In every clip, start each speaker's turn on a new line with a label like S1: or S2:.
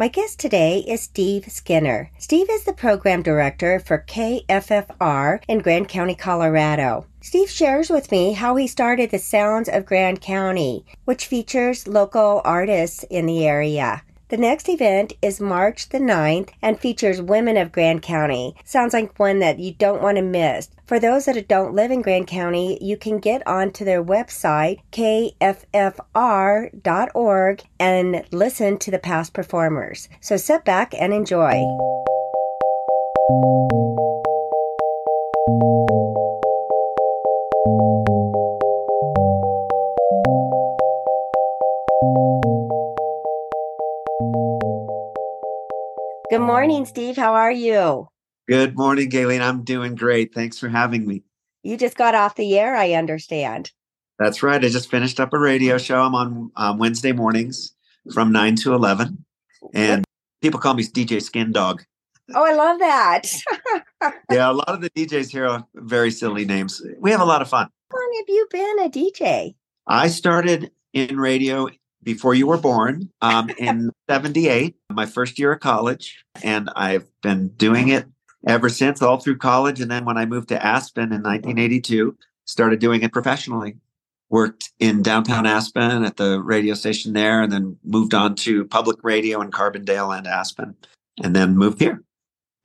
S1: My guest today is Steve Skinner. Steve is the program director for KFFR in Grand County, Colorado. Steve shares with me how he started the Sounds of Grand County, which features local artists in the area. The next event is March the 9th and features Women of Grand County. Sounds like one that you don't want to miss. For those that don't live in Grand County, you can get onto their website, kffr.org, and listen to the past performers. So sit back and enjoy. Good morning, Steve. How are you?
S2: Good morning, Galen. I'm doing great. Thanks for having me.
S1: You just got off the air, I understand.
S2: That's right. I just finished up a radio show. I'm on um, Wednesday mornings from 9 to 11. And people call me DJ Skin Dog.
S1: Oh, I love that.
S2: yeah, a lot of the DJs here are very silly names. We have a lot of fun.
S1: How long have you been a DJ?
S2: I started in radio before you were born um, in 78, my first year of college. And I've been doing it ever since, all through college. And then when I moved to Aspen in 1982, started doing it professionally. Worked in downtown Aspen at the radio station there, and then moved on to public radio in Carbondale and Aspen, and then moved here.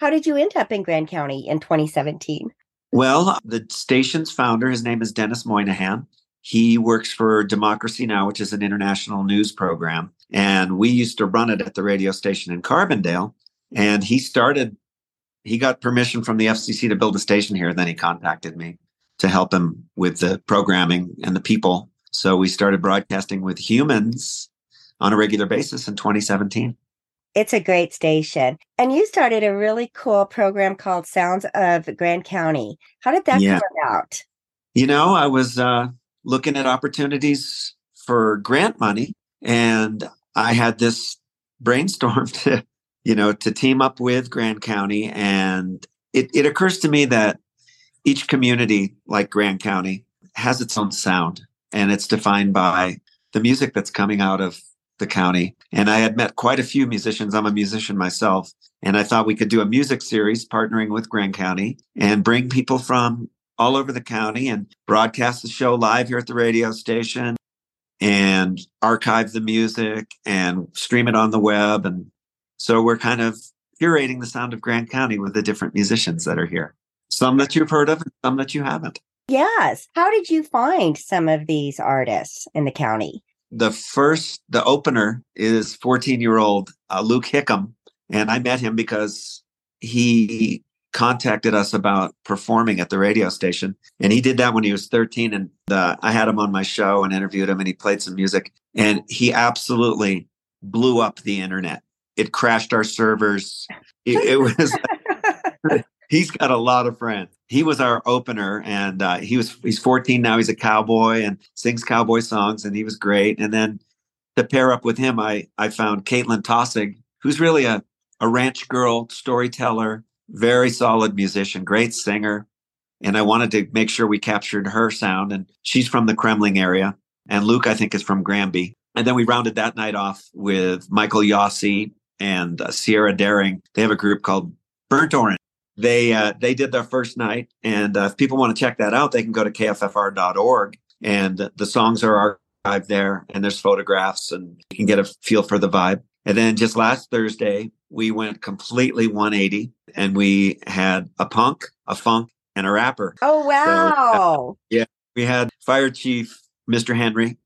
S1: How did you end up in Grand County in 2017?
S2: Well, the station's founder, his name is Denis Moynihan. He works for Democracy Now!, which is an international news program. And we used to run it at the radio station in Carbondale. And he started, he got permission from the FCC to build a station here. Then he contacted me to help him with the programming and the people. So we started broadcasting with humans on a regular basis in 2017.
S1: It's a great station. And you started a really cool program called Sounds of Grand County. How did that yeah. come about?
S2: You know, I was uh, looking at opportunities for grant money and I had this brainstorm to, you know, to team up with Grand County. And it, it occurs to me that each community, like Grand County, has its own sound and it's defined by the music that's coming out of the county. And I had met quite a few musicians. I'm a musician myself. And I thought we could do a music series partnering with Grand County and bring people from all over the county and broadcast the show live here at the radio station and archive the music and stream it on the web. And so we're kind of curating the sound of Grand County with the different musicians that are here. Some that you've heard of and some that you haven't.
S1: Yes. How did you find some of these artists in the county?
S2: The first, the opener is 14 year old uh, Luke Hickam. And I met him because he contacted us about performing at the radio station. And he did that when he was 13. And uh, I had him on my show and interviewed him, and he played some music. And he absolutely blew up the internet. It crashed our servers. It, it was. he's got a lot of friends. He was our opener, and uh, he was he's 14 now. He's a cowboy and sings cowboy songs, and he was great. And then to pair up with him, I I found Caitlin Tossig, who's really a a ranch girl, storyteller, very solid musician, great singer. And I wanted to make sure we captured her sound. And she's from the Kremmling area. And Luke, I think, is from Granby. And then we rounded that night off with Michael Yossi and uh, Sierra Daring. They have a group called Burnt Orange. They uh, they did their first night, and uh, if people want to check that out, they can go to kffr.org, and the songs are archived there, and there's photographs, and you can get a feel for the vibe. And then just last Thursday, we went completely 180 and we had a punk, a funk, and a rapper.
S1: Oh, wow.
S2: So, uh, yeah. We had Fire Chief Mr. Henry.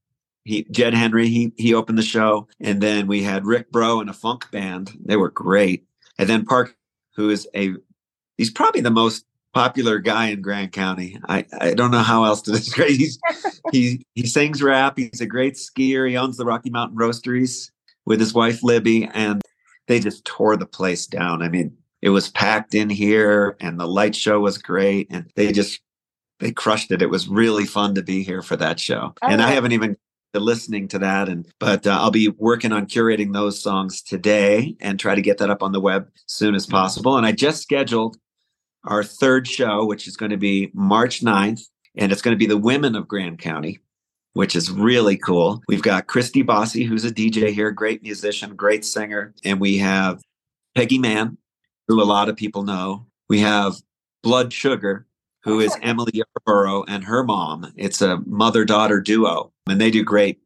S2: He, Jed Henry, he, he opened the show. And then we had Rick Bro and a funk band. They were great. And then Park, who is a, he's probably the most popular guy in Grand County. I, I don't know how else to describe. He's he he sings rap. He's a great skier. He owns the Rocky Mountain Roasteries with his wife Libby, and they just tore the place down. I mean, it was packed in here, and the light show was great, and they just they crushed it. It was really fun to be here for that show, oh, and I haven't even been listening to that and but uh, i'll be working on curating those songs today and try to get that up on the web as soon as possible and i just scheduled our third show which is going to be march 9th and it's going to be the women of grand county which is really cool. We've got Christy Bossy, who's a DJ here, great musician, great singer. And we have Peggy Mann, who a lot of people know. We have Blood Sugar, who is Emily Yarborough and her mom. It's a mother daughter duo, and they do great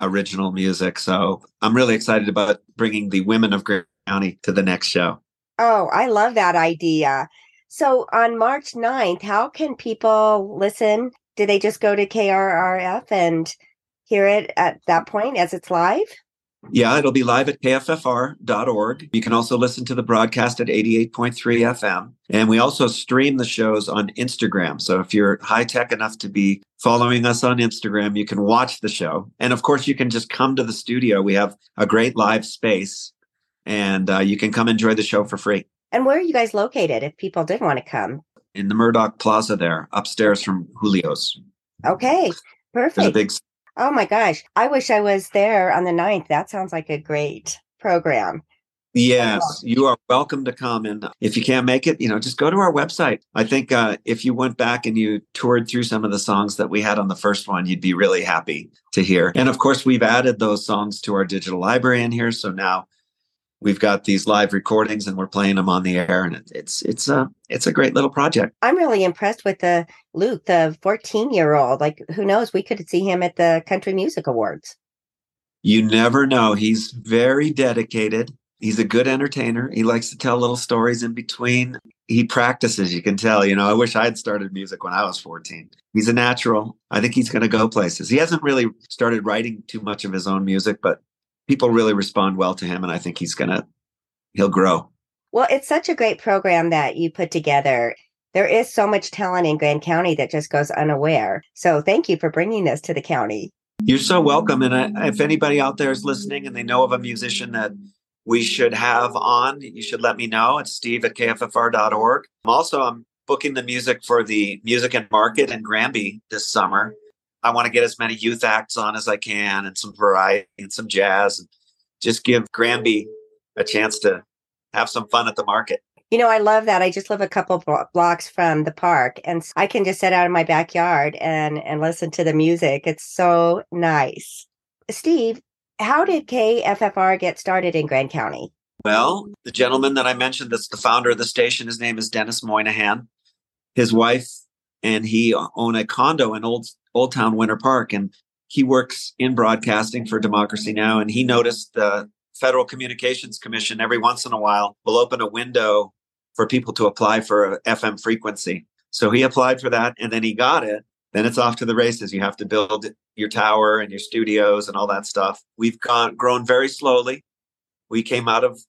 S2: original music. So I'm really excited about bringing the women of Grand County to the next show.
S1: Oh, I love that idea. So on March 9th, how can people listen? Do they just go to KRRF and hear it at that point as it's live?
S2: Yeah, it'll be live at kffr.org. You can also listen to the broadcast at 88.3 FM. And we also stream the shows on Instagram. So if you're high tech enough to be following us on Instagram, you can watch the show. And of course, you can just come to the studio. We have a great live space and uh, you can come enjoy the show for free.
S1: And where are you guys located if people did want to come?
S2: In the Murdoch Plaza there, upstairs from Julio's.
S1: Okay, perfect.
S2: Big
S1: Oh my gosh. I wish I was there on the 9th. That sounds like a great program.
S2: Yes, you are welcome to come. And if you can't make it, you know, just go to our website. I think uh, if you went back and you toured through some of the songs that we had on the first one, you'd be really happy to hear. And of course, we've added those songs to our digital library in here. So now we've got these live recordings and we're playing them on the air and it's it's a it's a great little project.
S1: I'm really impressed with the luke the 14 year old like who knows? We could see him at the country music awards.
S2: You never know. He's very dedicated. He's a good entertainer. He likes to tell little stories in between. He practices you can tell. You know i wish i had started music when i was 14 he's a natural. I think he's going to go places. He hasn't really started writing too much of his own music but people really respond well to him and i think he's gonna he'll grow.
S1: Well it's such a great program that you put together. There is so much talent in grand county that just goes unaware. So thank you for bringing this to the county.
S2: You're so welcome and I, if anybody out there is listening and they know of a musician that we should have on you should let me know. It's steve at kffr.org also i'm booking the music for the music and market in granby this summer I want to get as many youth acts on as I can and some variety and some jazz and just give Granby a chance to have some fun at the market.
S1: You know, I love that. I just live a couple blocks from the park and I can just sit out in my backyard and and listen to the music. It's so nice. Steve, how did KFFR get started in Grand County?
S2: Well, the gentleman that I mentioned that's the founder of the station, his name is Denis Moynihan. His wife and he own a condo in Old Old Town Winter Park, and he works in broadcasting for Democracy Now. And he noticed the Federal Communications Commission every once in a while will open a window for people to apply for a FM frequency. So he applied for that, and then he got it. Then it's off to the races. You have to build your tower and your studios and all that stuff. We've gone grown very slowly. We came out of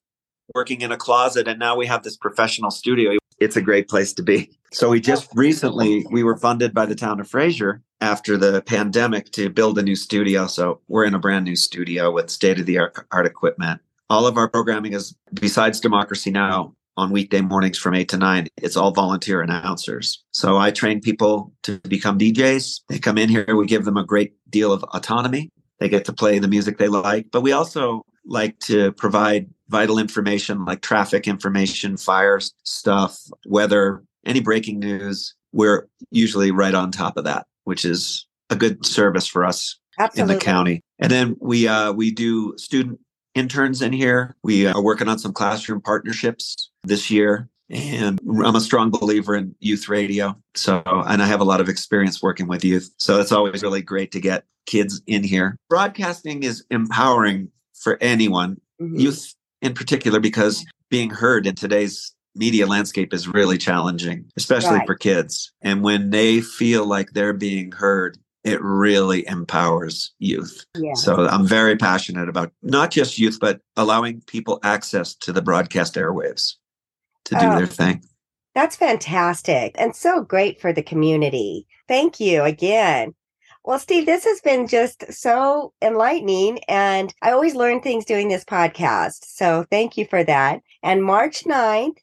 S2: working in a closet, and now we have this professional studio it's a great place to be. So we just recently we were funded by the town of Fraser after the pandemic to build a new studio. So we're in a brand new studio with state of the art equipment. All of our programming is besides Democracy Now on weekday mornings from 8 to 9 it's all volunteer announcers so i train people to become djs they come in here we give them a great deal of autonomy they get to play the music they like but we also like to provide vital information like traffic information, fires stuff, weather, any breaking news. We're usually right on top of that, which is a good service for us Absolutely. in the county. And then we uh, we do student interns in here. We are working on some classroom partnerships this year. And I'm a strong believer in youth radio. So, and I have a lot of experience working with youth. So it's always really great to get kids in here. Broadcasting is empowering for anyone, mm-hmm. youth in particular, because being heard in today's media landscape is really challenging, especially right. for kids. And when they feel like they're being heard, it really empowers youth. Yeah. So I'm very passionate about not just youth, but allowing people access to the broadcast airwaves to do oh, their thing.
S1: That's fantastic and so great for the community. Thank you again. Well, Steve, this has been just so enlightening. And I always learn things doing this podcast. So thank you for that. And March 9th,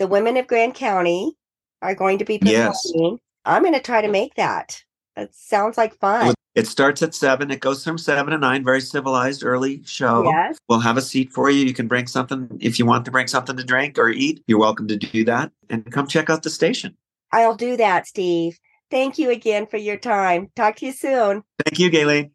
S1: the women of Grand County are going to be performing. Yes. I'm going to try to make that. It sounds like fun.
S2: It starts at seven. It goes from seven to nine. Very civilized early show.
S1: Yes.
S2: We'll have a seat for you. You can bring something if you want to bring something to drink or eat. You're welcome to do that and come check out the station.
S1: I'll do that, Steve. Thank you again for your time. Talk to you soon.
S2: Thank you, Gayleen.